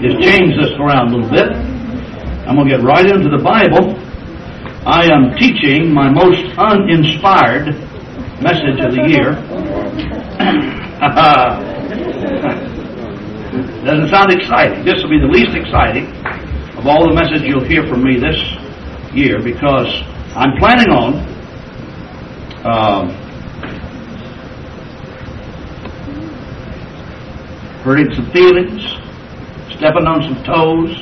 just change this around a little bit. I'm going to get right into the Bible. I am teaching my most uninspired message of the year. Doesn't sound exciting. This will be the least exciting of all the messages you'll hear from me this year because I'm planning on um, hurting some feelings, stepping on some toes,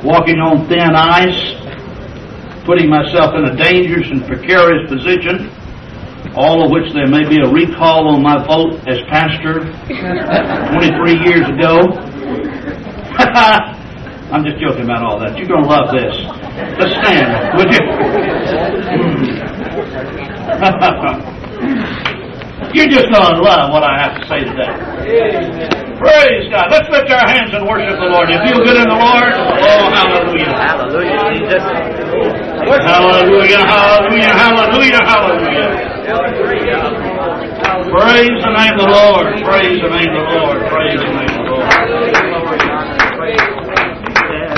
walking on thin ice, putting myself in a dangerous and precarious position, all of which there may be a recall on my vote as pastor 23 years ago. I'm just joking about all that. You're going to love this. Let's stand, would you? You're just going to love what I have to say today. Praise God. Let's lift our hands and worship the Lord. You feel good in the Lord? Oh, hallelujah. Hallelujah, Jesus. Hallelujah, hallelujah, hallelujah, hallelujah. Praise the name of the Lord. Praise the name of the Lord. Praise the name of the Lord.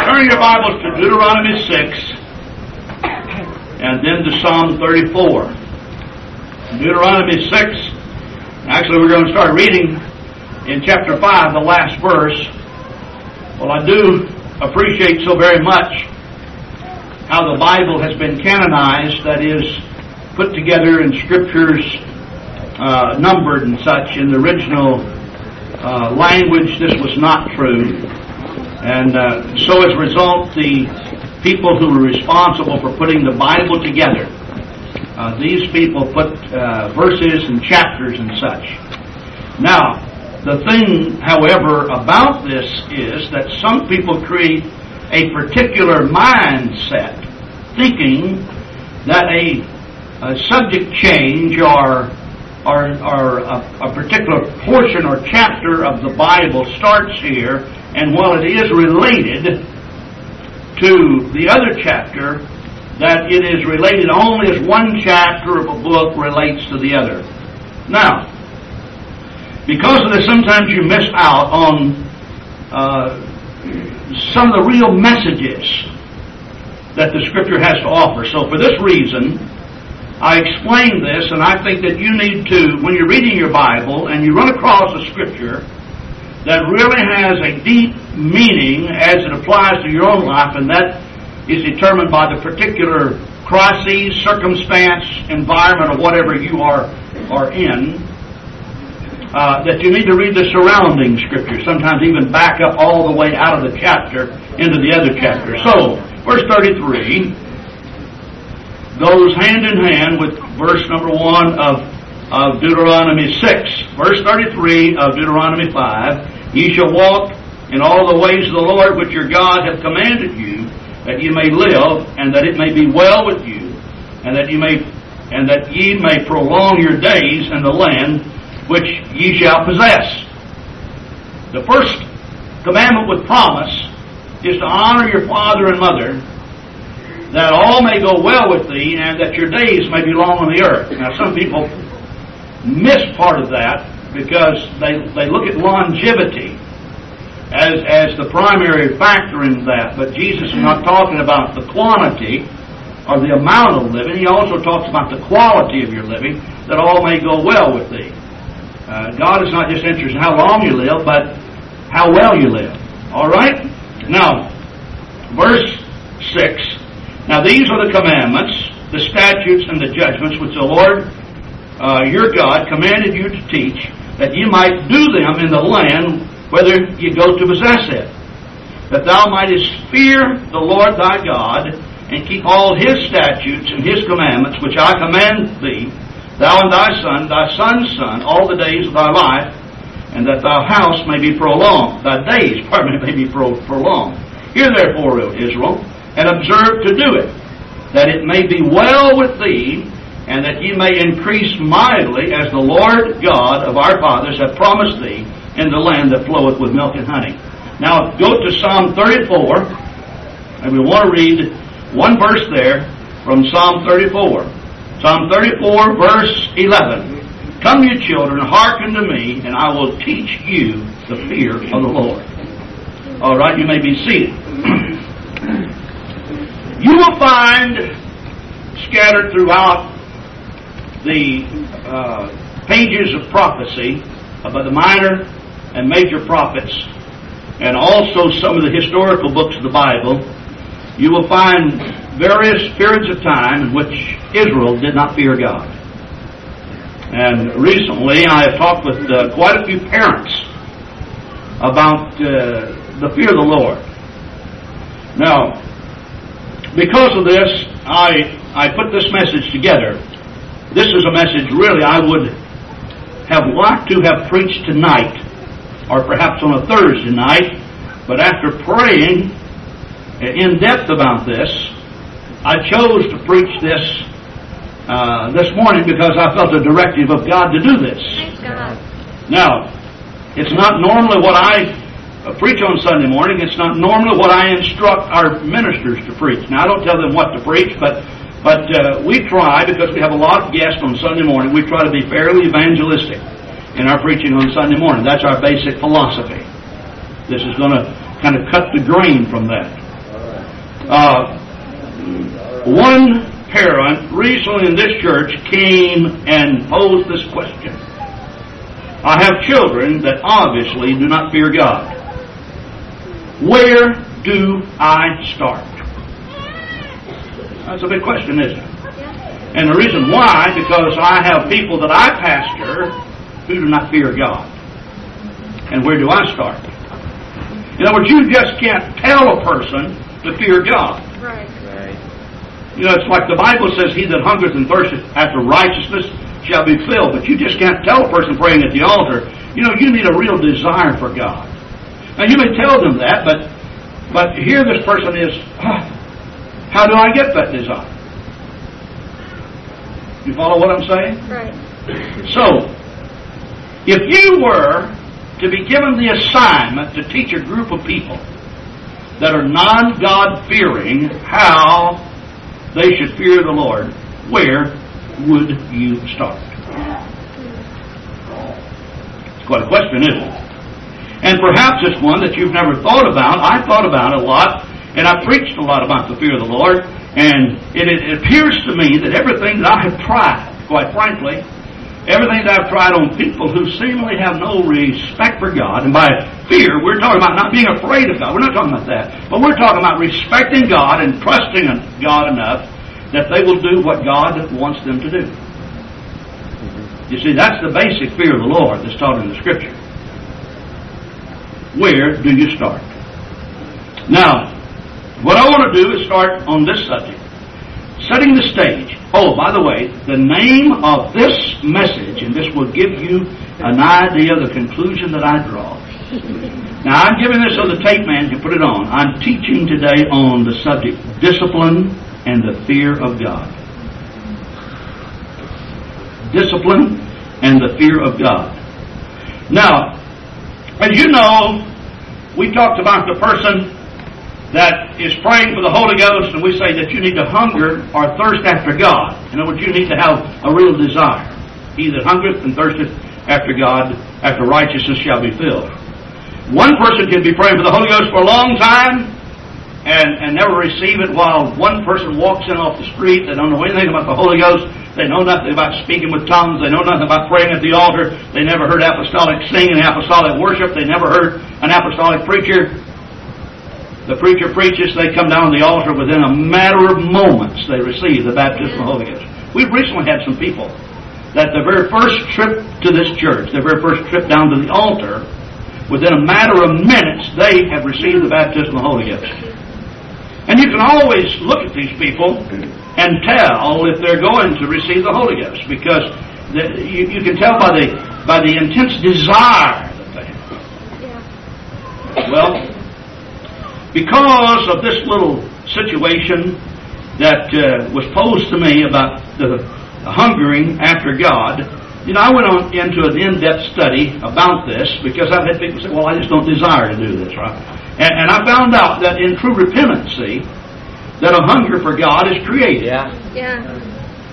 Turn your Bibles to Deuteronomy 6 and then to Psalm 34. Deuteronomy 6. Actually, we're going to start reading in chapter 5, the last verse. Well, I do appreciate so very much how the Bible has been canonized, that is, put together in scriptures uh, numbered and such. In the original uh, language, this was not true. And uh, so as a result, the people who were responsible for putting the Bible together, uh, these people put uh, verses and chapters and such. Now, the thing, however, about this is that some people create a particular mindset, thinking that a, a subject change or or, or a, a, particular portion or chapter of the Bible starts here, and while it is related to the other chapter, that it is related only as one chapter of a book relates to the other. Now, because of this, sometimes you miss out on uh, some of the real messages that the Scripture has to offer. So, for this reason, I explain this, and I think that you need to, when you're reading your Bible and you run across a scripture that really has a deep meaning as it applies to your own life, and that is determined by the particular crisis, circumstance, environment, or whatever you are, are in, uh, that you need to read the surrounding scripture, sometimes even back up all the way out of the chapter into the other chapter. So, verse 33 goes hand in hand with verse number 1 of, of Deuteronomy 6. Verse 33 of Deuteronomy 5 Ye shall walk in all the ways of the Lord which your God hath commanded you, that ye may live, and that it may be well with you, and that ye may and that ye may prolong your days in the land which ye shall possess. The first commandment with promise is to honor your father and mother, that all may go well with thee, and that your days may be long on the earth. Now, some people miss part of that because they, they look at longevity as, as the primary factor in that. But Jesus is not talking about the quantity or the amount of living. He also talks about the quality of your living, that all may go well with thee. Uh, God is not just interested in how long you live, but how well you live. All right? Now, verse 6 now these are the commandments, the statutes, and the judgments which the Lord uh, your God commanded you to teach, that ye might do them in the land whether ye go to possess it. That thou mightest fear the Lord thy God, and keep all his statutes and his commandments which I command thee, thou and thy son, thy son's son, all the days of thy life, and that thy house may be prolonged, thy days, pardon me, may be prolonged. Hear therefore, O Israel, and observe to do it, that it may be well with thee, and that ye may increase mightily, as the Lord God of our fathers hath promised thee, in the land that floweth with milk and honey. Now go to Psalm 34, and we want to read one verse there from Psalm 34. Psalm 34, verse 11. Come, you children, hearken to me, and I will teach you the fear of the Lord. All right, you may be seated. you will find scattered throughout the uh, pages of prophecy about the minor and major prophets, and also some of the historical books of the Bible, you will find various periods of time in which Israel did not fear God. And recently I have talked with uh, quite a few parents about uh, the fear of the Lord. Now, because of this, I, I put this message together. This is a message really I would have liked to have preached tonight, or perhaps on a Thursday night, but after praying in depth about this, I chose to preach this uh, this morning because I felt a directive of God to do this. Now, it's not normally what I uh, preach on Sunday morning. It's not normally what I instruct our ministers to preach. Now, I don't tell them what to preach, but but uh, we try because we have a lot of guests on Sunday morning. We try to be fairly evangelistic in our preaching on Sunday morning. That's our basic philosophy. This is going to kind of cut the grain from that. Uh, one parent recently in this church came and posed this question. I have children that obviously do not fear God. Where do I start? That's a big question, isn't it? And the reason why, because I have people that I pastor who do not fear God. And where do I start? In other words, you just can't tell a person to fear God. Right. You know, it's like the Bible says, He that hungereth and thirsteth after righteousness shall be filled. But you just can't tell a person praying at the altar, you know, you need a real desire for God. Now you may tell them that, but but here this person is, "Ah, how do I get that desire? You follow what I'm saying? Right. So, if you were to be given the assignment to teach a group of people that are non-God fearing how they should fear the Lord, where would you start? It's quite a question, isn't it? And perhaps it's one that you've never thought about. I've thought about it a lot, and I preached a lot about the fear of the Lord, and it, it appears to me that everything that I have tried, quite frankly, everything that I've tried on people who seemingly have no respect for God, and by fear, we're talking about not being afraid of God. We're not talking about that. But we're talking about respecting God and trusting God enough that they will do what God wants them to do. You see, that's the basic fear of the Lord that's taught in the Scripture. Where do you start? Now, what I want to do is start on this subject. Setting the stage. Oh, by the way, the name of this message, and this will give you an idea of the conclusion that I draw. Now, I'm giving this so the tape man can put it on. I'm teaching today on the subject discipline and the fear of God. Discipline and the fear of God. Now, as you know, we talked about the person that is praying for the Holy Ghost, and we say that you need to hunger or thirst after God. In other words, you need to have a real desire. He that hungereth and thirsteth after God, after righteousness shall be filled. One person can be praying for the Holy Ghost for a long time and, and never receive it, while one person walks in off the street, they don't know anything about the Holy Ghost, they know nothing about speaking with tongues, they know nothing about praying at the altar, they never heard apostolic singing, apostolic worship, they never heard an apostolic preacher. The preacher preaches, they come down the altar within a matter of moments, they receive the baptism of the Holy Ghost. We've recently had some people that the very first trip to this church, their very first trip down to the altar, within a matter of minutes, they have received the baptism of the Holy Ghost. And you can always look at these people and tell if they're going to receive the Holy Ghost because the, you, you can tell by the by the intense desire that they have. Yeah. Well, because of this little situation that uh, was posed to me about the, the hungering after God, you know, I went on into an in-depth study about this because I've had people say, "Well, I just don't desire to do this," right? And, and I found out that in true repentance, that a hunger for God is created. Yeah. Yeah.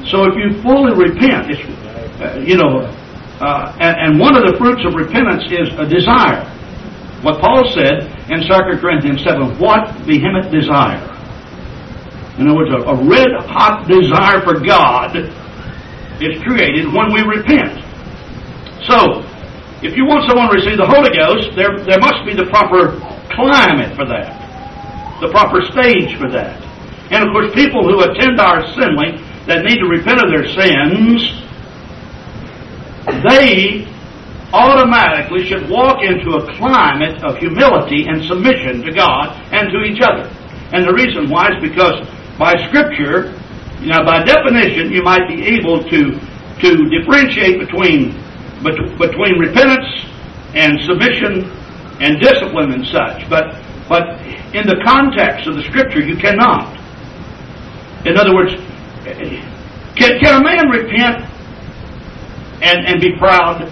So if you fully repent, it's, uh, you know, uh, and, and one of the fruits of repentance is a desire. What Paul said in 2 Corinthians 7, what vehement desire. In other words, a, a red hot desire for God is created when we repent. So, if you want someone to receive the Holy Ghost, there, there must be the proper climate for that, the proper stage for that. And of course, people who attend our assembly that need to repent of their sins, they automatically should walk into a climate of humility and submission to God and to each other. And the reason why is because by Scripture, you know, by definition, you might be able to to differentiate between between repentance and submission and discipline and such. But but in the context of the Scripture, you cannot. In other words, eh, eh, can, can a man repent and, and be proud?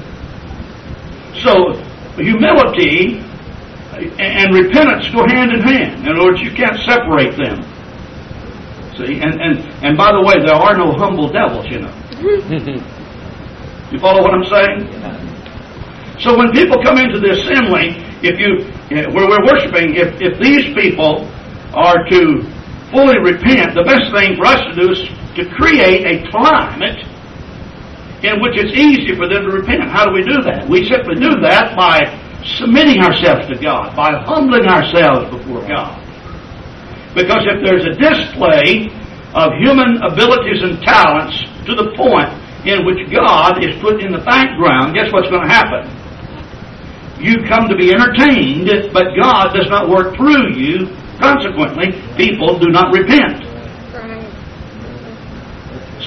So humility and repentance go hand in hand. In other words, you can't separate them. See, and, and, and by the way, there are no humble devils, you know. you follow what I'm saying? So when people come into the assembly, if you where we're worshiping, if, if these people are to fully repent, the best thing for us to do is to create a climate in which it's easy for them to repent. How do we do that? We simply do that by submitting ourselves to God, by humbling ourselves before God. Because if there's a display of human abilities and talents to the point in which God is put in the background, guess what's going to happen? You come to be entertained, but God does not work through you. Consequently, people do not repent.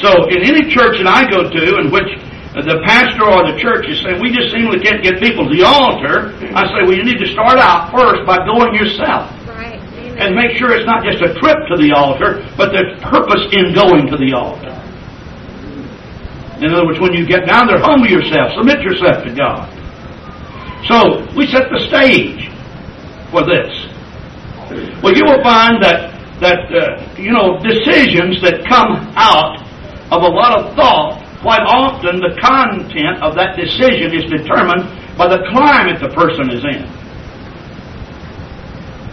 So in any church that I go to in which the pastor or the church is saying, we just simply can't get people to the altar, I say, well, you need to start out first by going yourself. Right. And make sure it's not just a trip to the altar, but there's purpose in going to the altar. In other words, when you get down there, humble yourself, submit yourself to God. So, we set the stage for this. Well, you will find that, that uh, you know, decisions that come out of a lot of thought, quite often the content of that decision is determined by the climate the person is in.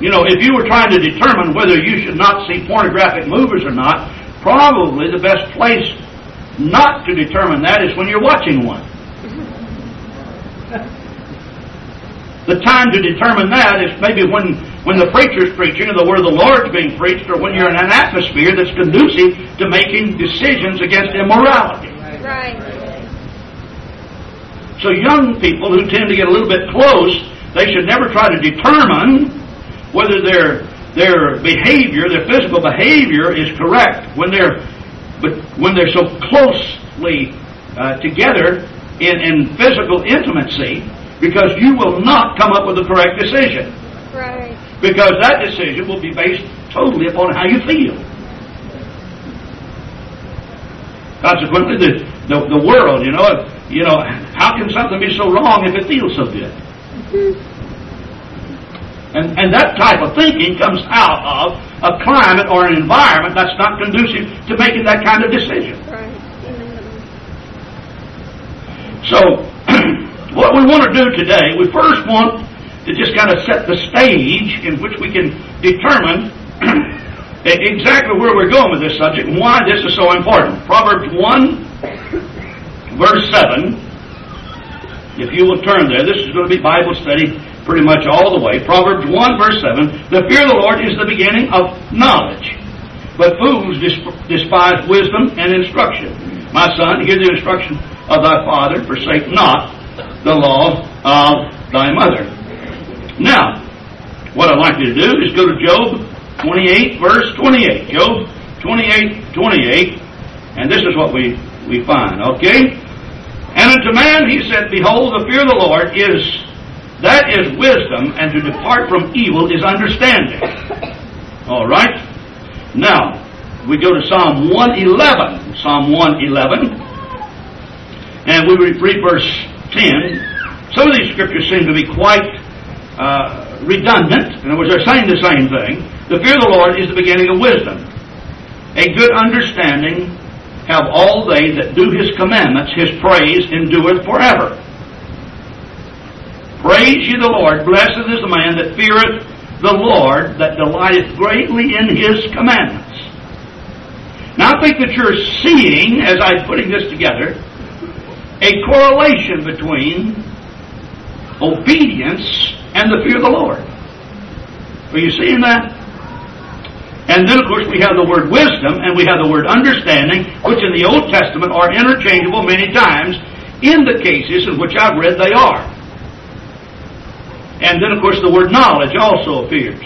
You know, if you were trying to determine whether you should not see pornographic movies or not, probably the best place not to determine that is when you're watching one. The time to determine that is maybe when, when the preacher's preaching or the word of the Lord's being preached or when you're in an atmosphere that's conducive to making decisions against immorality. Right. So young people who tend to get a little bit close, they should never try to determine whether their their behavior, their physical behavior is correct when they're but when they're so closely uh, together in, in physical intimacy because you will not come up with the correct decision. Because that decision will be based totally upon how you feel. Consequently, the, the, the world, you know, you know, how can something be so wrong if it feels so good? And, and that type of thinking comes out of a climate or an environment that's not conducive to making that kind of decision. Right. So, what we want to do today, we first want to just kind of set the stage in which we can determine exactly where we're going with this subject and why this is so important. Proverbs 1, verse 7. If you will turn there, this is going to be Bible study pretty much all the way. Proverbs 1, verse 7. The fear of the Lord is the beginning of knowledge, but fools despise wisdom and instruction. My son, hear the instruction of thy father, forsake not the law of thy mother. Now, what I'd like you to do is go to Job 28, verse 28. Job 28, 28. And this is what we, we find, okay? And unto man he said, Behold, the fear of the Lord is, that is wisdom, and to depart from evil is understanding. All right? Now, we go to Psalm 111. Psalm 111. And we read verse 10. Some of these scriptures seem to be quite uh, redundant. In other words, they're saying the same thing. The fear of the Lord is the beginning of wisdom. A good understanding have all they that do his commandments, his praise endureth forever. Praise ye the Lord. Blessed is the man that feareth the Lord, that delighteth greatly in his commandments. Now I think that you're seeing, as I'm putting this together, a correlation between obedience and the fear of the Lord. Are you seeing that? And then, of course, we have the word wisdom and we have the word understanding, which in the Old Testament are interchangeable many times in the cases in which I've read they are. And then, of course, the word knowledge also appears.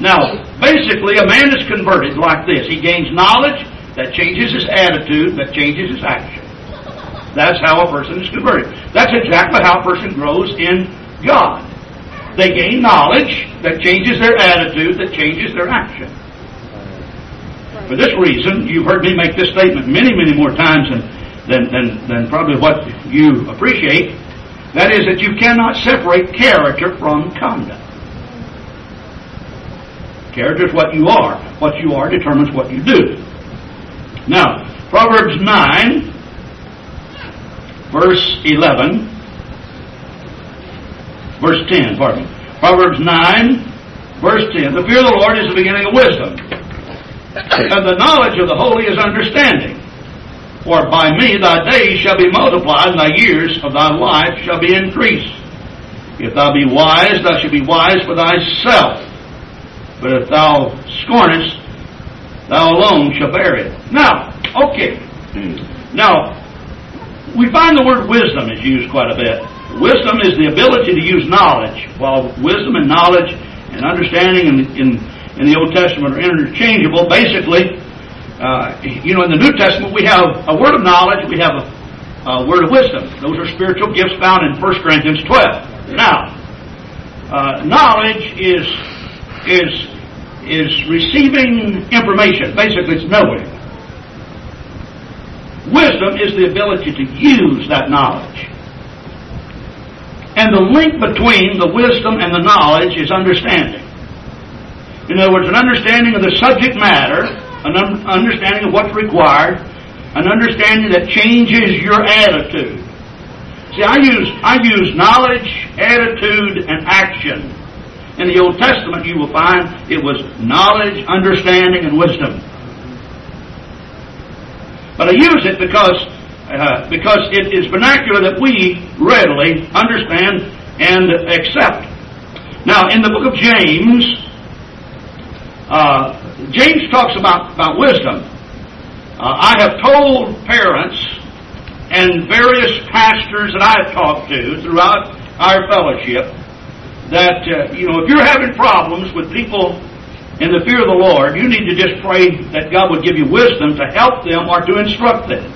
Now, basically, a man is converted like this. He gains knowledge that changes his attitude, that changes his action. That's how a person is converted. That's exactly how a person grows in God. They gain knowledge that changes their attitude, that changes their action. For this reason, you've heard me make this statement many, many more times than, than, than, than probably what you appreciate. That is that you cannot separate character from conduct. Character is what you are. What you are determines what you do. Now, Proverbs 9, verse 11, verse 10, pardon me. Proverbs 9, verse 10. The fear of the Lord is the beginning of wisdom. And the knowledge of the holy is understanding. For by me thy days shall be multiplied, and thy years of thy life shall be increased. If thou be wise, thou shalt be wise for thyself. But if thou scornest, thou alone shall bear it. Now, okay. Now, we find the word wisdom is used quite a bit. Wisdom is the ability to use knowledge. While wisdom and knowledge and understanding in, in, in the Old Testament are interchangeable, basically, uh, you know, in the New Testament we have a word of knowledge, we have a, a word of wisdom. Those are spiritual gifts found in 1 Corinthians 12. Now, uh, knowledge is is is receiving information. Basically, it's knowing. Wisdom is the ability to use that knowledge. And the link between the wisdom and the knowledge is understanding. In other words, an understanding of the subject matter, an un- understanding of what's required, an understanding that changes your attitude. See, I use, I use knowledge, attitude, and action. In the Old Testament, you will find it was knowledge, understanding, and wisdom. But I use it because uh, because it is vernacular that we readily understand and accept. Now, in the book of James, uh, James talks about, about wisdom. Uh, I have told parents and various pastors that I have talked to throughout our fellowship that, uh, you know, if you're having problems with people in the fear of the Lord, you need to just pray that God would give you wisdom to help them or to instruct them.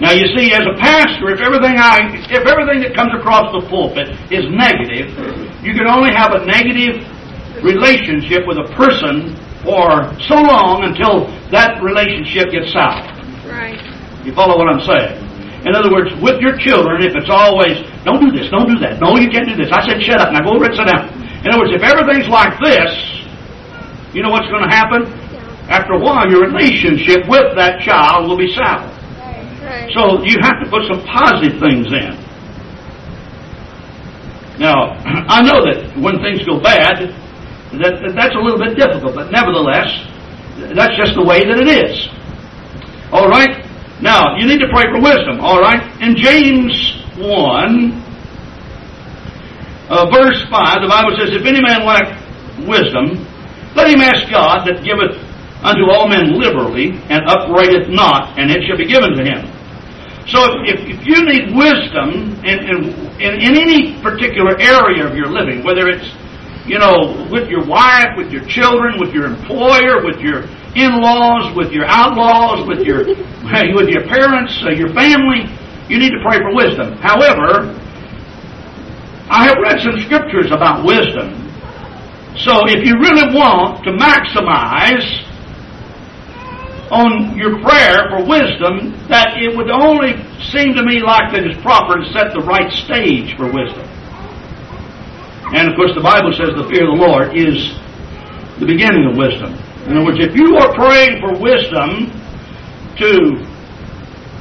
Now you see, as a pastor, if everything I, if everything that comes across the pulpit is negative, you can only have a negative relationship with a person for so long until that relationship gets soured. Right. You follow what I'm saying? In other words, with your children, if it's always, don't do this, don't do that, no, you can't do this. I said, shut up, now go over and sit down. In other words, if everything's like this, you know what's going to happen? After a while, your relationship with that child will be soured. Right. So you have to put some positive things in. Now, I know that when things go bad, that, that that's a little bit difficult, but nevertheless, that's just the way that it is. All right? Now, you need to pray for wisdom, all right? In James 1, uh, verse 5, the Bible says, If any man lack wisdom, let him ask God that giveth unto all men liberally, and upbraideth not, and it shall be given to him. So if, if, you need wisdom in, in, in, in any particular area of your living, whether it's, you know, with your wife, with your children, with your employer, with your in-laws, with your outlaws, with your, with your parents, uh, your family, you need to pray for wisdom. However, I have read some scriptures about wisdom. So if you really want to maximize on your prayer for wisdom that it would only seem to me like that it's proper to set the right stage for wisdom. And of course, the Bible says the fear of the Lord is the beginning of wisdom. In other words, if you are praying for wisdom to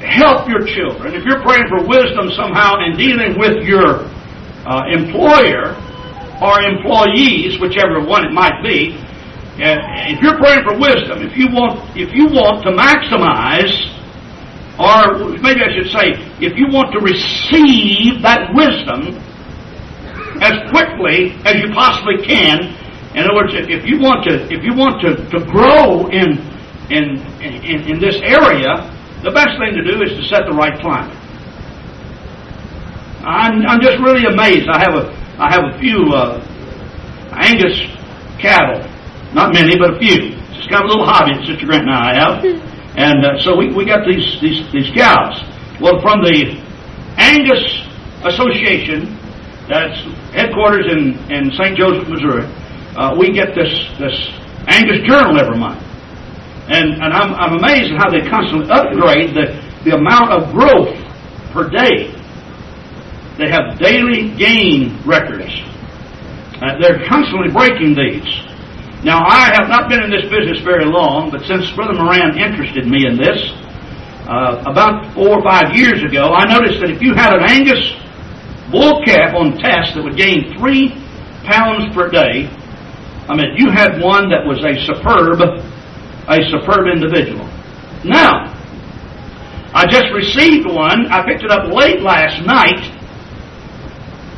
help your children, if you're praying for wisdom somehow in dealing with your uh, employer or employees, whichever one it might be, if you're praying for wisdom, if you want, if you want to maximize, or maybe I should say, if you want to receive that wisdom as quickly as you possibly can, in other words, if you want to, if you want to, to grow in, in, in, in this area, the best thing to do is to set the right climate. I'm, I'm just really amazed. I have a, I have a few uh, Angus cattle, not many, but a few. It's kind of a little hobby that Sister Grant and I have, and uh, so we, we got these, these these cows. Well, from the Angus Association, that's headquarters in in St. Joseph, Missouri. Uh, we get this this Angus Journal every month, and and I'm I'm amazed at how they constantly upgrade the the amount of growth per day they have daily gain records. Uh, they're constantly breaking these. Now, I have not been in this business very long, but since Brother Moran interested me in this, uh, about four or five years ago, I noticed that if you had an Angus bull calf on test that would gain three pounds per day, I mean, you had one that was a superb, a superb individual. Now, I just received one. I picked it up late last night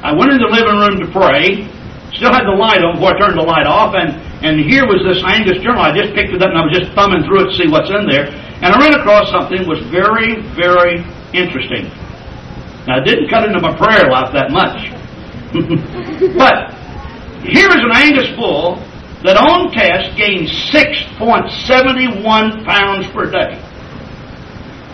I went in the living room to pray. Still had the light on before I turned the light off, and and here was this Angus journal. I just picked it up and I was just thumbing through it to see what's in there, and I ran across something that was very, very interesting. Now, I didn't cut into my prayer life that much, but here is an Angus bull that on test gained 6.71 pounds per day.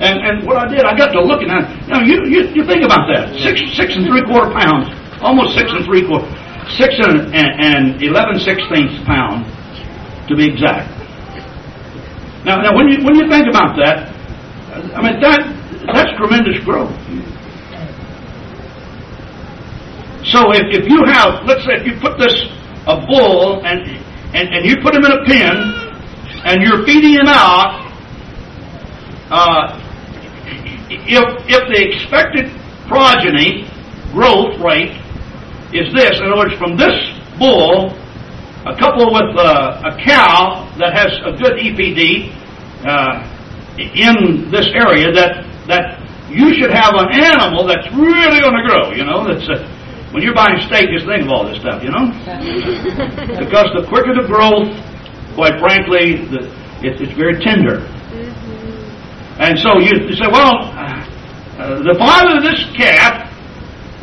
And, and what I did, I got to looking at it. Now, you, you, you think about that. Six, six and three quarter pounds. Almost six and three quarter. Six and, and, and eleven sixteenths pound, to be exact. Now, now when you, when you think about that, I mean, that, that's tremendous growth. So if, if you have, let's say if you put this, a bull, and, and, and you put him in a pen, and you're feeding him out, uh, if, if the expected progeny growth rate is this, in other words, from this bull, a couple with uh, a cow that has a good EPD uh, in this area, that that you should have an animal that's really going to grow. You know, that's uh, when you're buying steak, just think of all this stuff. You know, because the quicker the growth, quite frankly, the, it, it's very tender. And so you, you say, well, uh, the father of this calf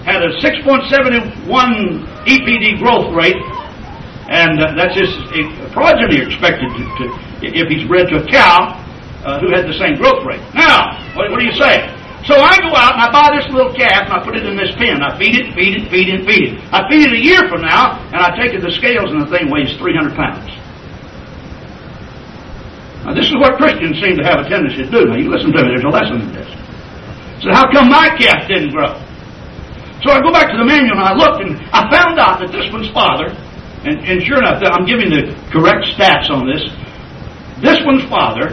had a 6.71 EPD growth rate, and uh, that's his progeny expected to, to, if he's bred to a cow uh, who had the same growth rate. Now, what, what do you say? So I go out and I buy this little calf and I put it in this pen. I feed it, feed it, feed it, feed it. I feed it a year from now, and I take it to the scales, and the thing weighs 300 pounds. Now, this is what Christians seem to have a tendency to do. Now, you listen to me, there's a lesson in this. So, how come my calf didn't grow? So, I go back to the manual and I looked and I found out that this one's father, and, and sure enough, I'm giving the correct stats on this. This one's father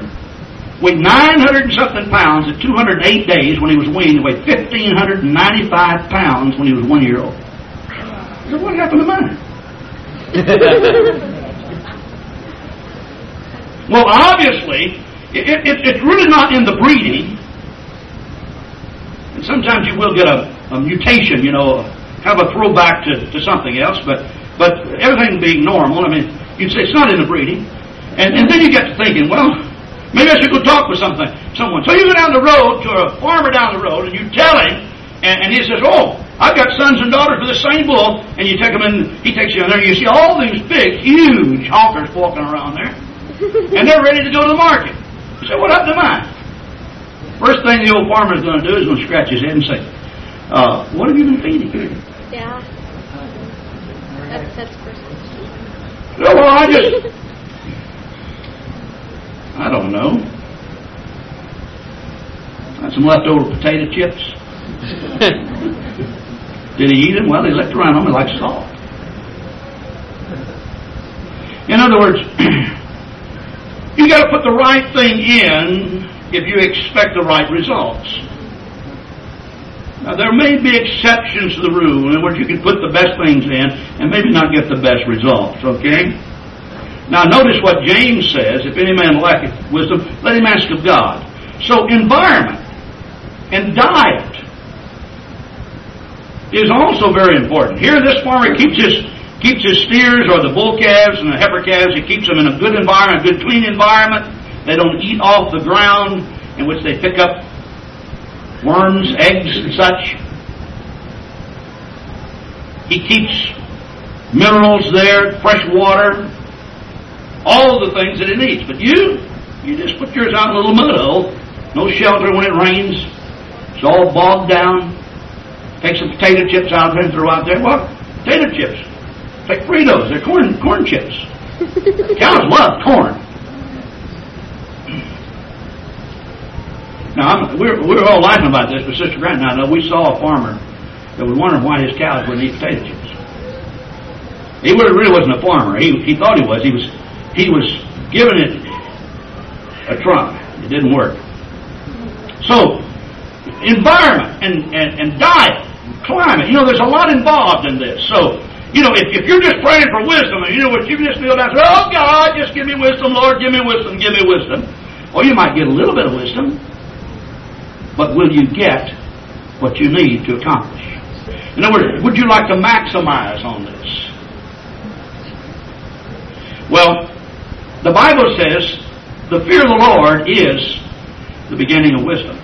weighed 900 and something pounds at 208 days when he was weaned. He weighed 1,595 pounds when he was one year old. So, what happened to mine? Well, obviously, it, it, it's really not in the breeding. And sometimes you will get a, a mutation, you know, kind of a throwback to, to something else, but, but everything being normal, I mean, you'd say it's not in the breeding. And, and then you get to thinking, well, maybe I should go talk with something, someone. So you go down the road to a farmer down the road and you tell him, and, and he says, oh, I've got sons and daughters for the same bull, and you take them in, he takes you in there, and you see all these big, huge honkers walking around there and they're ready to go to the market. So what happened to mine? First thing the old farmer's going to do is going to scratch his head and say, uh, "What have you been feeding?" Yeah. That's that's personal. No, well, I just, I don't know. Got some leftover potato chips. Did he eat them? Well, he left around on me like salt. In other words. You got to put the right thing in if you expect the right results. Now, there may be exceptions to the rule in which you can put the best things in and maybe not get the best results, okay? Now, notice what James says if any man lacketh wisdom, let him ask of God. So, environment and diet is also very important. Here, this farmer keeps his keeps his steers or the bull calves and the heifer calves. He keeps them in a good environment, a good clean environment. They don't eat off the ground in which they pick up worms, eggs, and such. He keeps minerals there, fresh water, all the things that it needs. But you, you just put yours out in a little mud hole. No shelter when it rains. It's all bogged down. Take some potato chips out there and throw out there. What? Potato chips. Take Fritos. They're corn corn chips. Cows love corn. Now, we're, we're all laughing about this, but Sister Grant and I know we saw a farmer that was wondering why his cows wouldn't eat potato chips. He really, wasn't a farmer. He, he thought he was. He was he was giving it a try. It didn't work. So, environment and, and, and diet, climate, you know, there's a lot involved in this. So, you know, if, if you're just praying for wisdom, and you know what, you just kneel down Oh God, just give me wisdom, Lord, give me wisdom, give me wisdom. Or you might get a little bit of wisdom, but will you get what you need to accomplish? In other words, would you like to maximize on this? Well, the Bible says the fear of the Lord is the beginning of wisdom.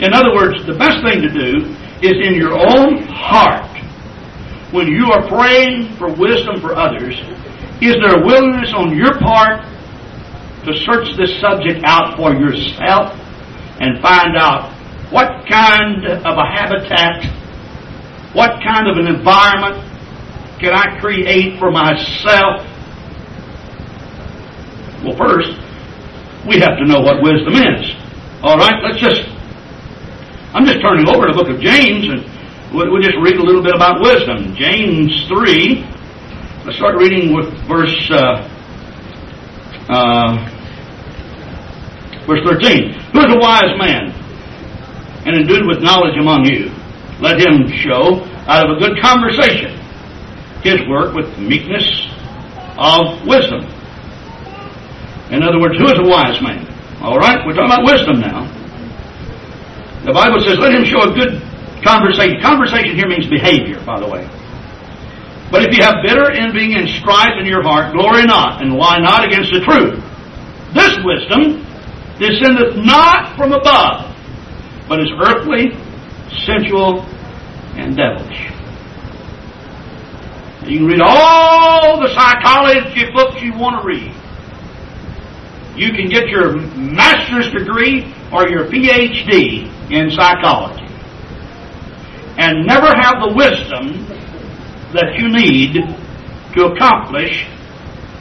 In other words, the best thing to do is in your own heart, when you are praying for wisdom for others, is there a willingness on your part to search this subject out for yourself and find out what kind of a habitat, what kind of an environment can I create for myself? Well, first, we have to know what wisdom is. All right, let's just. I'm just turning over to the book of James, and we'll just read a little bit about wisdom. James 3. Let's start reading with verse. Uh, uh, Verse 13. Who is a wise man and endued with knowledge among you? Let him show out of a good conversation his work with meekness of wisdom. In other words, who is a wise man? All right, we're talking about wisdom now. The Bible says, let him show a good conversation. Conversation here means behavior, by the way. But if you have bitter envying and strife in your heart, glory not and lie not against the truth. This wisdom descendeth not from above, but is earthly, sensual, and devilish. You can read all the psychology books you want to read. You can get your master's degree or your PhD in psychology and never have the wisdom that you need to accomplish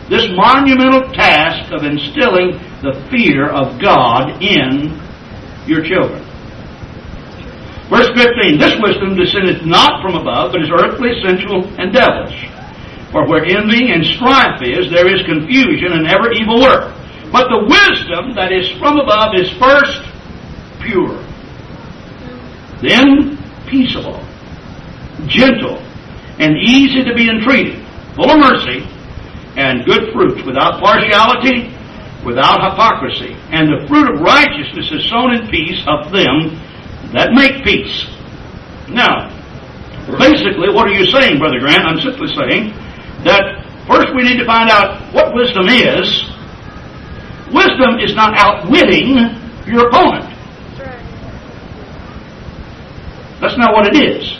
this monumental task of instilling the fear of God in your children. Verse 15, This wisdom descendeth not from above, but is earthly, sensual, and devilish. For where envy and strife is, there is confusion and ever evil work. But the wisdom that is from above is first pure, then peaceable, gentle, and easy to be entreated, full of mercy, and good fruits, without partiality, without hypocrisy. And the fruit of righteousness is sown in peace of them that make peace. Now, basically, what are you saying, Brother Grant? I'm simply saying that first we need to find out what wisdom is. Wisdom is not outwitting your opponent. That's not what it is.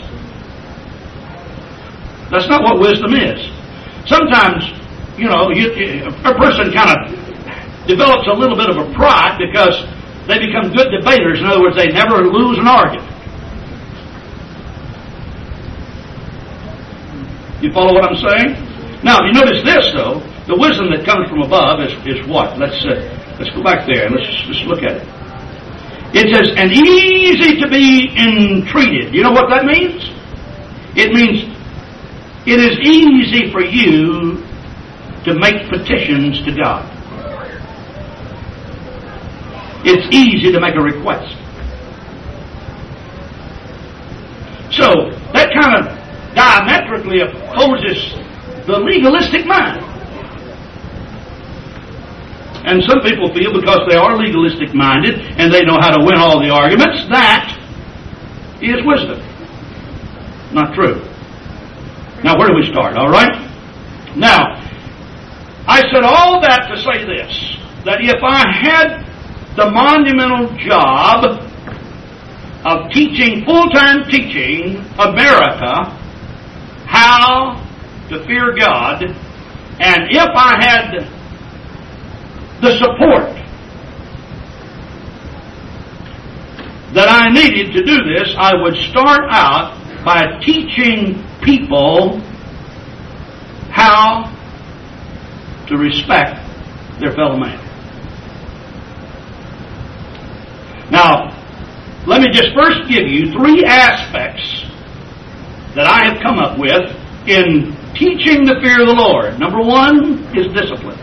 That's not what wisdom is. Sometimes you know, you, a person kind of develops a little bit of a pride because they become good debaters. In other words, they never lose an argument. You follow what I'm saying? Now, you notice this though. The wisdom that comes from above is, is what? Let's uh, let's go back there and let's let's look at it. It says, "and easy to be entreated." You know what that means? It means it is easy for you to make petitions to God. It's easy to make a request. So that kind of diametrically opposes the legalistic mind. And some people feel because they are legalistic minded and they know how to win all the arguments, that is wisdom. Not true. Now, where do we start? All right? Now, I said all that to say this that if I had the monumental job of teaching, full time teaching America how to fear God, and if I had the support that I needed to do this, I would start out by teaching people how to respect their fellow man. Now, let me just first give you three aspects that I have come up with in teaching the fear of the Lord. Number one is discipline.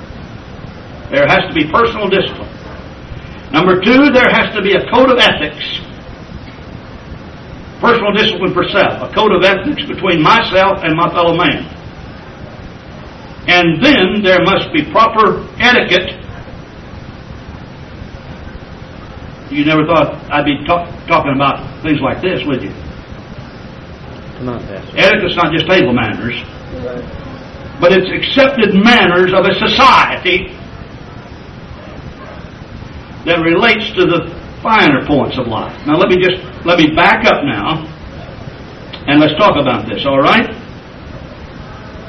There has to be personal discipline. Number two, there has to be a code of ethics. Personal discipline for self. A code of ethics between myself and my fellow man. And then there must be proper etiquette. You never thought I'd be talk, talking about things like this, would you? Come on, Pastor. Etiquette's not just table manners, but it's accepted manners of a society that relates to the finer points of life. Now let me just let me back up now and let's talk about this, all right?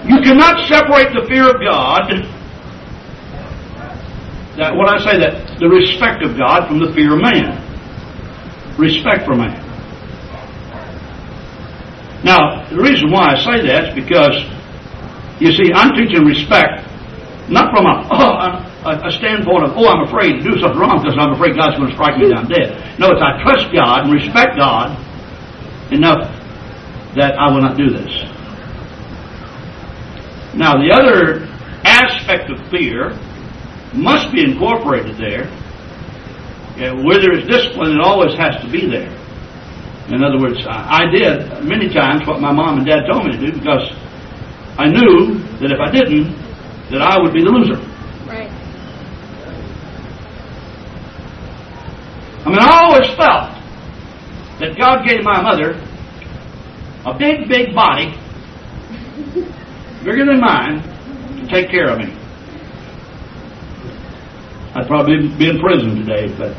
You cannot separate the fear of God that when I say that the respect of God from the fear of man. Respect for man. Now, the reason why I say that is because you see, I'm teaching respect not from a, oh, a, a standpoint of, oh, I'm afraid to do something wrong because I'm afraid God's going to strike me down dead. No, it's I trust God and respect God enough that I will not do this. Now, the other aspect of fear must be incorporated there. Yeah, where there is discipline, it always has to be there. In other words, I, I did many times what my mom and dad told me to do because I knew that if I didn't, that I would be the loser. Right. I mean, I always felt that God gave my mother a big, big body, bigger than mine, to take care of me. I'd probably be in prison today, but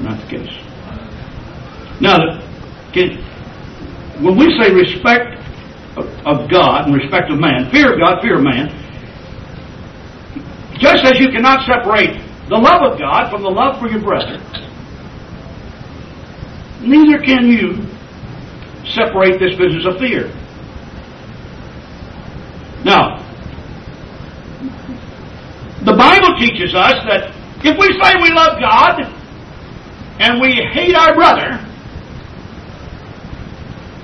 not the case. Now, can, when we say respect of, of God and respect of man, fear of God, fear of man, just as you cannot separate the love of God from the love for your brother, neither can you separate this business of fear. Now, the Bible teaches us that if we say we love God and we hate our brother,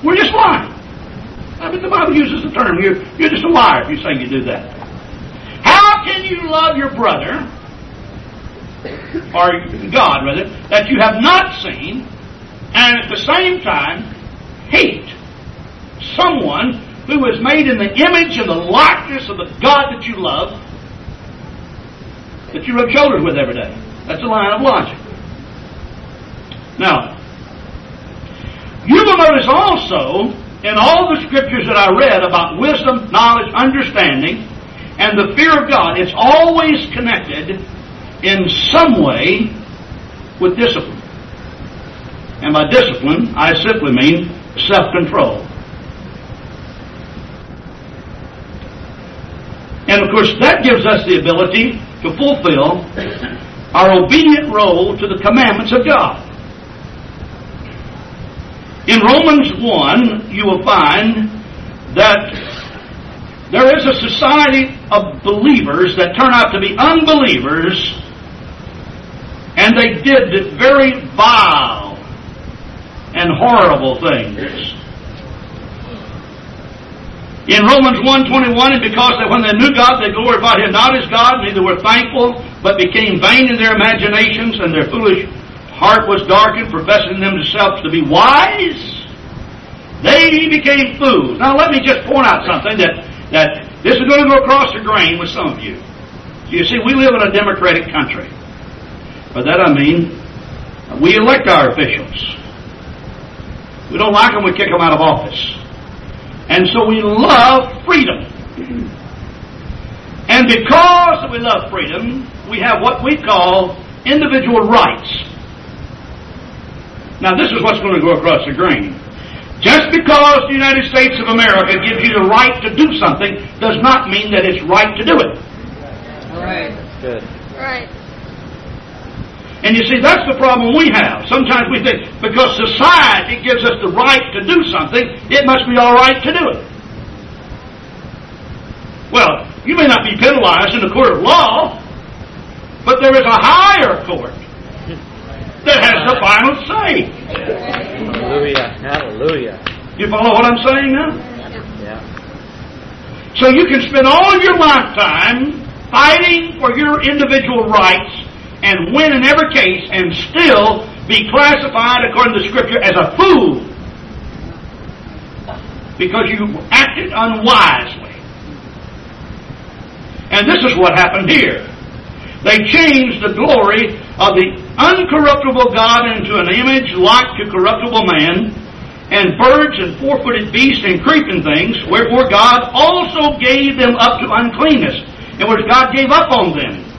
we're just lying. I mean, the Bible uses the term, you're, you're just a liar if you say you do that. How can you love your brother, or God rather, that you have not seen, and at the same time hate someone who is made in the image and the likeness of the God that you love, that you rub shoulders with every day? That's a line of logic. Now, you will notice also in all the scriptures that I read about wisdom, knowledge, understanding, and the fear of God, it's always connected in some way with discipline. And by discipline, I simply mean self control. And of course, that gives us the ability to fulfill our obedient role to the commandments of God. In Romans 1, you will find that there is a society of believers that turn out to be unbelievers, and they did very vile and horrible things. In Romans 1.21, and because that when they knew God, they glorified Him not as God, neither were thankful, but became vain in their imaginations, and their foolish heart was darkened, professing themselves to be wise. They became fools. Now let me just point out something that, that this is going to go across the grain with some of you. You see, we live in a democratic country. By that I mean, we elect our officials. We don't like them, we kick them out of office. And so we love freedom. And because we love freedom, we have what we call individual rights. Now, this is what's going to go across the grain. Just because the United States of America gives you the right to do something does not mean that it's right to do it. Right. Good. Right. And you see, that's the problem we have. Sometimes we think because society gives us the right to do something, it must be all right to do it. Well, you may not be penalized in the court of law, but there is a higher court that has the final say. Hallelujah. Hallelujah. You follow what I'm saying now? Yeah. So you can spend all of your lifetime fighting for your individual rights and win in every case and still be classified according to Scripture as a fool because you acted unwisely. And this is what happened here. They changed the glory of the uncorruptible God into an image like to corruptible man, and birds and four-footed beasts and creeping things, wherefore God also gave them up to uncleanness. In words, God gave up on them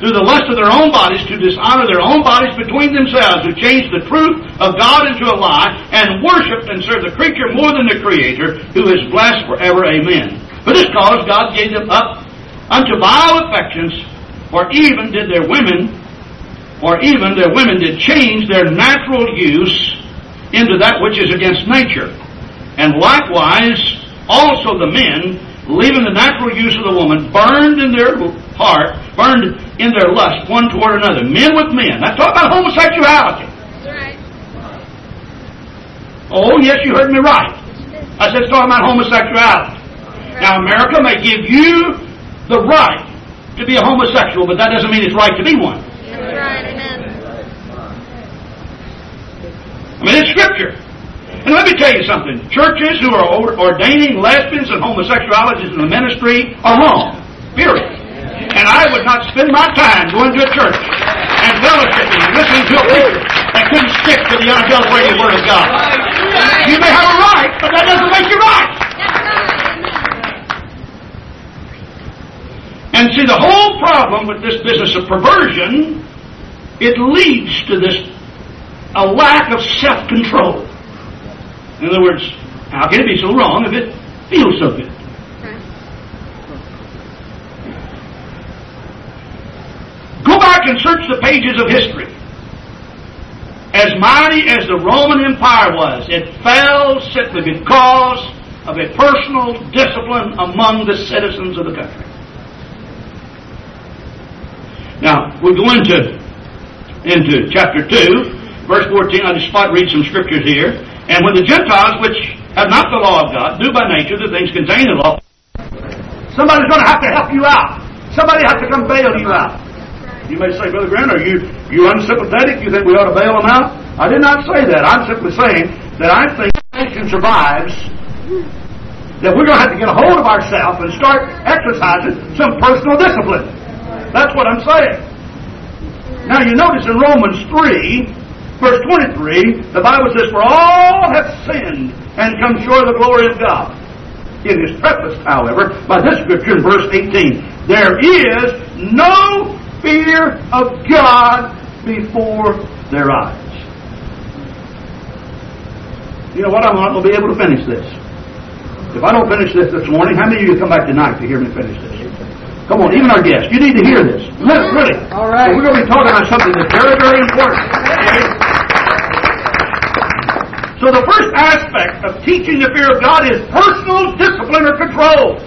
through the lust of their own bodies to dishonor their own bodies between themselves, who changed the truth of God into a lie, and worshiped and served the creature more than the Creator, who is blessed forever. Amen. For this cause God gave them up unto vile affections, or even did their women, or even their women did change their natural use into that which is against nature. And likewise, also the men, leaving the natural use of the woman, burned in their heart, burned in their lust one toward another. Men with men. That's talking about homosexuality. Right. Oh, yes, you heard me right. I said it's talking about homosexuality. Now, America may give you the right to be a homosexual, but that doesn't mean it's right to be one. Right. Amen. I mean, it's Scripture. And let me tell you something. Churches who are ordaining lesbians and homosexualities in the ministry are wrong. Period. And I would not spend my time going to a church and fellowshipping and listening to a preacher that couldn't stick to the unadulterated Word of God. You may have a right, but that doesn't make you right. And see, the whole problem with this business of perversion, it leads to this a lack of self-control. In other words, how can it be so wrong if it feels so good? Back and search the pages of history. As mighty as the Roman Empire was, it fell simply because of a personal discipline among the citizens of the country. Now, we go into, into chapter 2, verse 14. I just spot read some scriptures here. And when the Gentiles, which have not the law of God, do by nature the things contained in the law, somebody's going to have to help you out. Somebody has to come bail you out. You may say, Brother Grant, are you, you unsympathetic? You think we ought to bail them out? I did not say that. I'm simply saying that I think the nation survives that we're going to have to get a hold of ourselves and start exercising some personal discipline. That's what I'm saying. Now you notice in Romans 3, verse 23, the Bible says, For all have sinned and come short of the glory of God. It is prefaced, however, by this scripture in verse 18. There is no fear of God before their eyes. You know what? I'm not going to be able to finish this. If I don't finish this this morning, how many of you come back tonight to hear me finish this? Come on, even our guests, you need to hear this. Really, really. All right. We're going to be talking about something that's very, very important. So the first aspect of teaching the fear of God is personal discipline or control.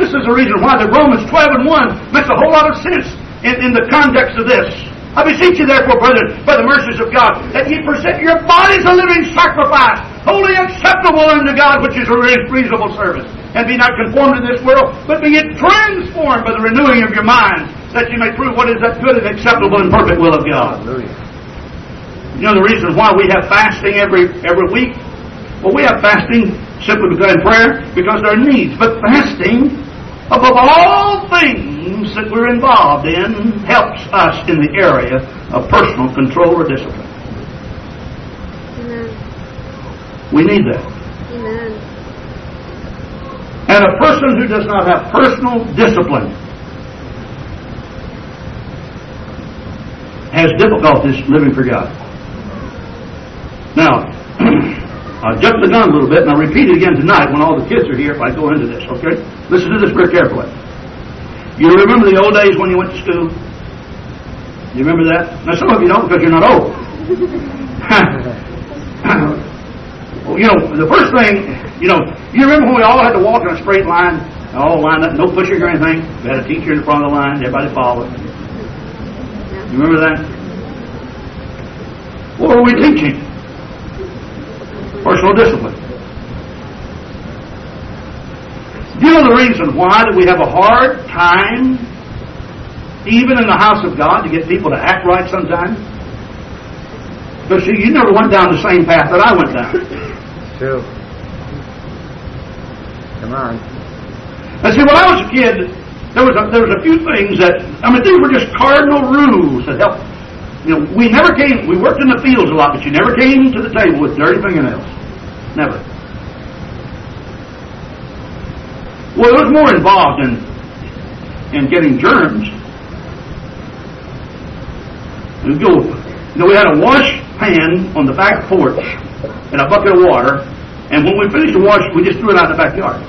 This is the reason why the Romans 12 and 1 makes a whole lot of sense in, in the context of this. I beseech you therefore, brethren, by the mercies of God, that ye present your bodies a living sacrifice, wholly acceptable unto God, which is a reasonable service. And be not conformed to this world, but be ye transformed by the renewing of your mind, that ye may prove what is that good and acceptable and perfect will of God. You know the reason why we have fasting every every week? Well, we have fasting simply because in prayer because there are needs. But fasting, above all things that we're involved in, helps us in the area of personal control or discipline. Amen. We need that. Amen. And a person who does not have personal discipline has difficulties living for God. Now, Uh, I jumped the gun a little bit, and I'll repeat it again tonight when all the kids are here if I go into this, okay? Listen to this very carefully. You remember the old days when you went to school? You remember that? Now, some of you don't because you're not old. well, you know, the first thing, you know, you remember when we all had to walk in a straight line, all lined up, no pushing or anything? We had a teacher in the front of the line, everybody followed. You remember that? What were we teaching? Personal discipline. Do you know the reason why that we have a hard time, even in the house of God, to get people to act right sometimes? Because see, you never went down the same path that I went down. True. Come on. And see, when I was a kid, there was a, there was a few things that I mean, these were just cardinal rules that helped. You know, we never came. We worked in the fields a lot, but you never came to the table with dirty fingernails. Never. Well, there was more involved in in getting germs. You know, we had a wash pan on the back porch and a bucket of water, and when we finished the wash, we just threw it out in the backyard.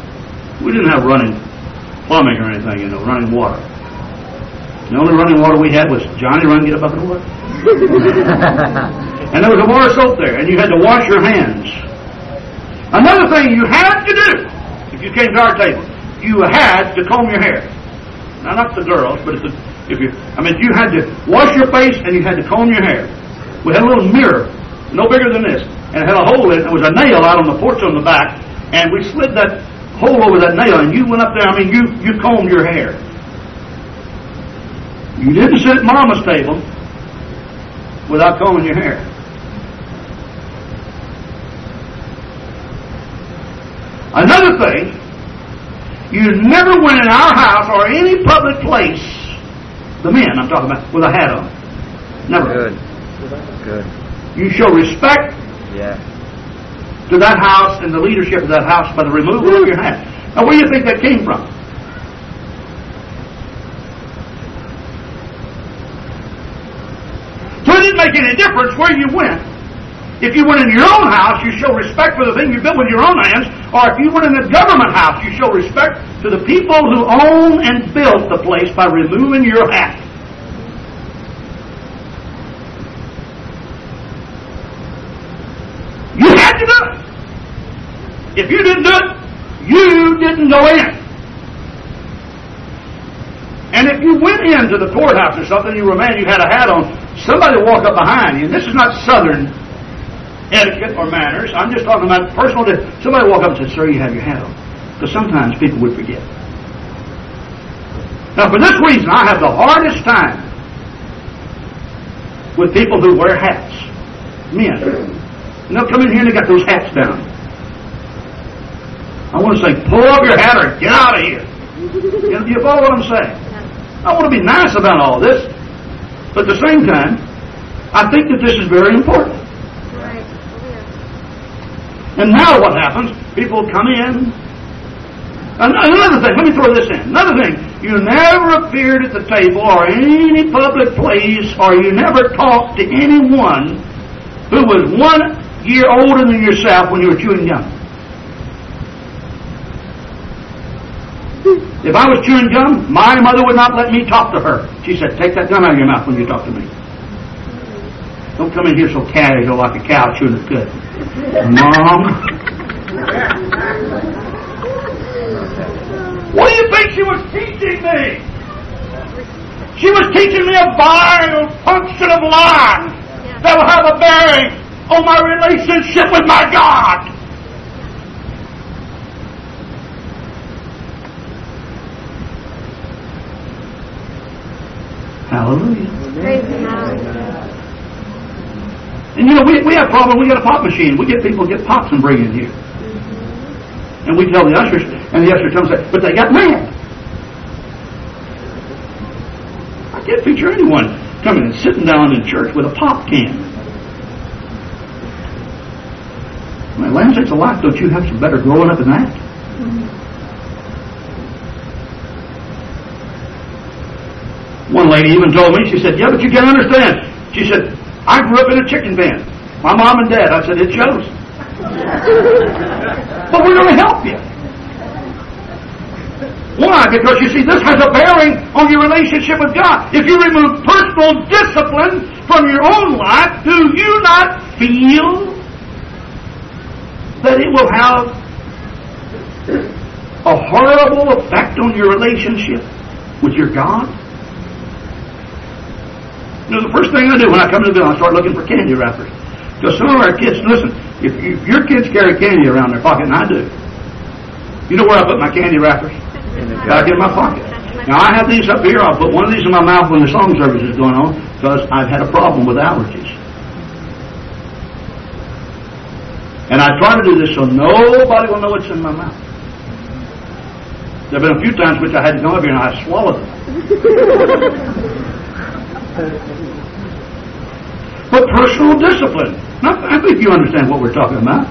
We didn't have running plumbing or anything, you know, running water. The only running water we had was Johnny run get a bucket of water. and there was a bar of soap there, and you had to wash your hands. Another thing you had to do, if you came to our table, you had to comb your hair. Now, not the girls, but if, the, if you, I mean, you had to wash your face and you had to comb your hair. We had a little mirror, no bigger than this, and it had a hole in it. There was a nail out on the porch on the back, and we slid that hole over that nail, and you went up there. I mean, you you combed your hair. You didn't sit at Mama's table without combing your hair. Another thing, you never went in our house or any public place, the men I'm talking about, with a hat on. Never. Good. Good. You show respect Yeah. to that house and the leadership of that house by the removal of your hat. Now, where do you think that came from? Any difference where you went. If you went in your own house, you show respect for the thing you built with your own hands, or if you went in a government house, you show respect to the people who own and built the place by removing your hat. You had to do it. If you didn't do it, you didn't go in. And if you went into the courthouse or something, you were a man, you had a hat on, somebody walk up behind you. And this is not Southern etiquette or manners. I'm just talking about personal. Di- somebody walk up and said, "Sir, you have your hat on," because sometimes people would forget. Now, for this reason, I have the hardest time with people who wear hats, men. And they'll come in here and they got those hats down. I want to say, pull up your hat or get out of here. You follow what I'm saying? I want to be nice about all this, but at the same time, I think that this is very important. Right. And now what happens? People come in. An- Another thing, let me throw this in. Another thing, you never appeared at the table or any public place, or you never talked to anyone who was one year older than yourself when you were chewing gum. If I was chewing gum, my mother would not let me talk to her. She said, Take that gum out of your mouth when you talk to me. Don't come in here so casual like a cow chewing its cud. Mom. What do you think she was teaching me? She was teaching me a vital function of life that will have a bearing on my relationship with my God. Hallelujah. Praise. And you know, we, we have problem. We got a pop machine. We get people get pops and bring in here. And we tell the ushers, and the usher comes and say, but they got mad. I can't picture anyone coming and sitting down in church with a pop can. My land sakes alive, don't you have some better growing up than that? Mm-hmm. Lady even told me, she said, yeah, but you can't understand. She said, I grew up in a chicken pen. My mom and dad. I said, it shows. but we're going to help you. Why? Because you see, this has a bearing on your relationship with God. If you remove personal discipline from your own life, do you not feel that it will have a horrible effect on your relationship with your God? You know, the first thing I do when I come to the bill, I start looking for candy wrappers. Because some of our kids, listen, if, if your kids carry candy around their pocket, and I do, you know where I put my candy wrappers? Back in my pocket. Now I have these up here. I'll put one of these in my mouth when the song service is going on because I've had a problem with allergies. And I try to do this so nobody will know what's in my mouth. There have been a few times which I had to come up here and I swallowed them. but personal discipline. Now, I think you understand what we're talking about.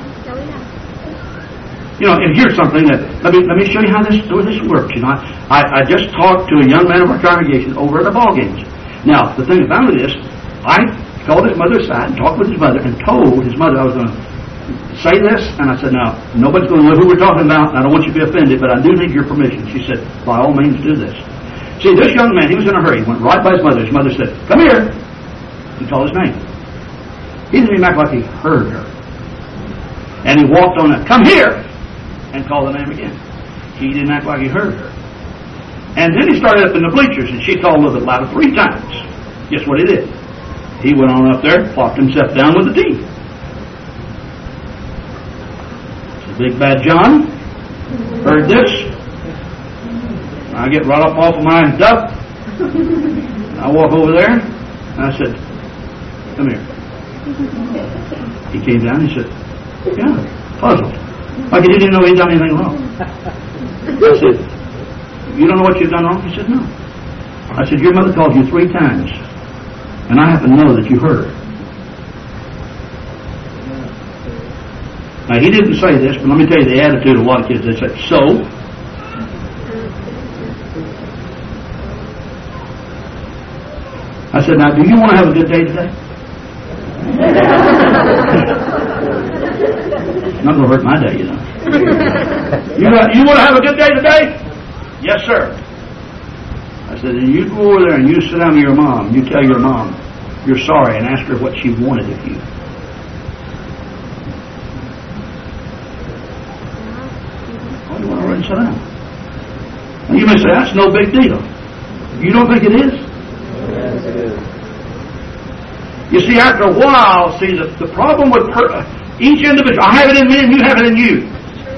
You know, and here's something that let me let me show you how this how this works. You know, I, I just talked to a young man of our congregation over at the ball games. Now, the thing about it is, I called his mother aside and talked with his mother and told his mother I was going to say this, and I said, now nobody's going to know who we're talking about. And I don't want you to be offended, but I do need your permission. She said, by all means, do this. See, this young man, he was in a hurry. He went right by his mother. His mother said, come here. He called his name. He didn't act like he heard her. And he walked on it, come here, and called the name again. He didn't act like he heard her. And then he started up in the bleachers, and she called a little bit louder three times. Guess what he did? He went on up there, plopped himself down with the teeth. So Big Bad John heard this. I get right up off of my duck. I walk over there, and I said, come here. He came down, he said, yeah, puzzled. Like he didn't know he'd done anything wrong. I said, you don't know what you've done wrong? He said, no. I said, your mother called you three times, and I happen to know that you heard. Now, he didn't say this, but let me tell you the attitude of a lot of kids. They say, so? I said, now, do you want to have a good day today? Not going to hurt my day, you know. You, got, you want to have a good day today? Yes, sir. I said, then you go over there and you sit down with your mom. You tell your mom you're sorry and ask her what she wanted of you. Why do you want to run sit down? And you may say, that's no big deal. You don't think it is? Yes, it is. You see, after a while, see, the, the problem with per, each individual, I have it in me and you have it in you.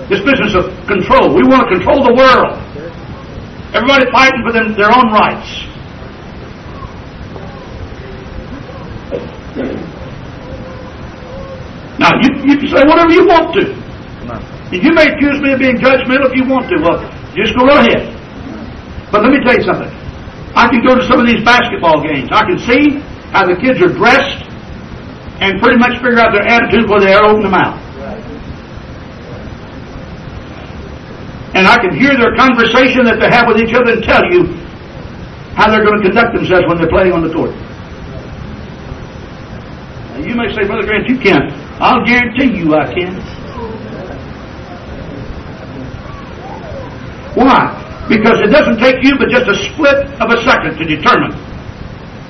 This business of control. We want to control the world. Everybody fighting for them, their own rights. Now, you, you can say whatever you want to. You may accuse me of being judgmental if you want to. Well, just go right ahead. But let me tell you something. I can go to some of these basketball games. I can see how the kids are dressed and pretty much figure out their attitude whether they open their mouth. And I can hear their conversation that they have with each other and tell you how they're going to conduct themselves when they're playing on the court. Now, you may say, Brother Grant, you can't. I'll guarantee you I can. Why? Because it doesn't take you but just a split of a second to determine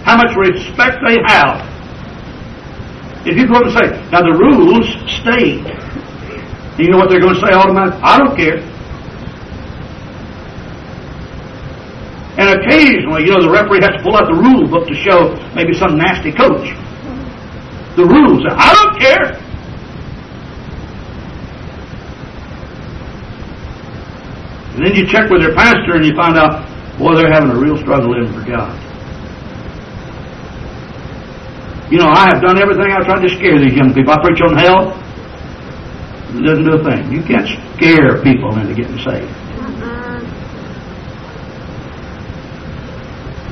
how much respect they have. If you go up and say, now the rules state, you know what they're going to say automatically? I don't care. And occasionally, you know, the referee has to pull out the rule book to show maybe some nasty coach. The rules. I don't care. And then you check with their pastor and you find out, boy, they're having a real struggle living for God. You know, I have done everything I've tried to scare these young people. I preach on hell. It doesn't do a thing. You can't scare people into getting saved.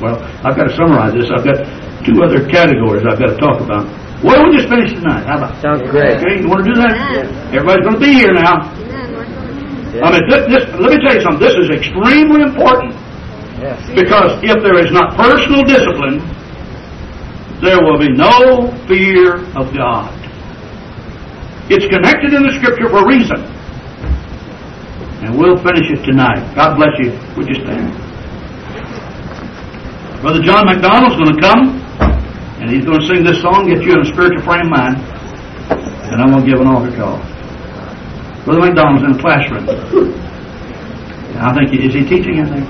Well, I've got to summarize this. I've got two other categories I've got to talk about. What do we just finish tonight? How about? Sounds great. Okay, you want to do that? Amen. Everybody's going to be here now. Amen. We're going Yeah. I mean, this, this, let me tell you something. This is extremely important Yes. because if there is not personal discipline, there will be no fear of God. It's connected in the Scripture for a reason. And we'll finish it tonight. God bless you. Would you stand? Brother John McDonald's going to come, and he's going to sing this song, get you in a spiritual frame of mind, and I'm going to give an altar call. Brother McDonald's in the classroom. I think, is he teaching anything?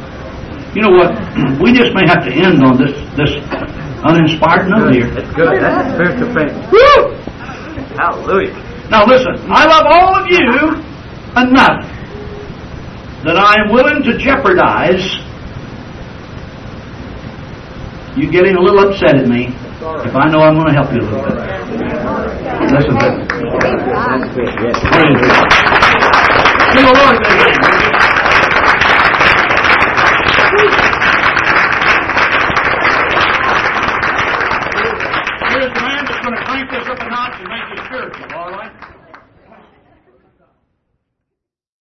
You know what? We just may have to end on this this uninspired note here. That's good. That's a spiritual faith. Woo! Hallelujah. Now listen, I love all of you enough that I am willing to jeopardize you getting a little upset at me if I know I'm going to help you a little bit. Listen to to Praise God. That's good. Yes. Praise God.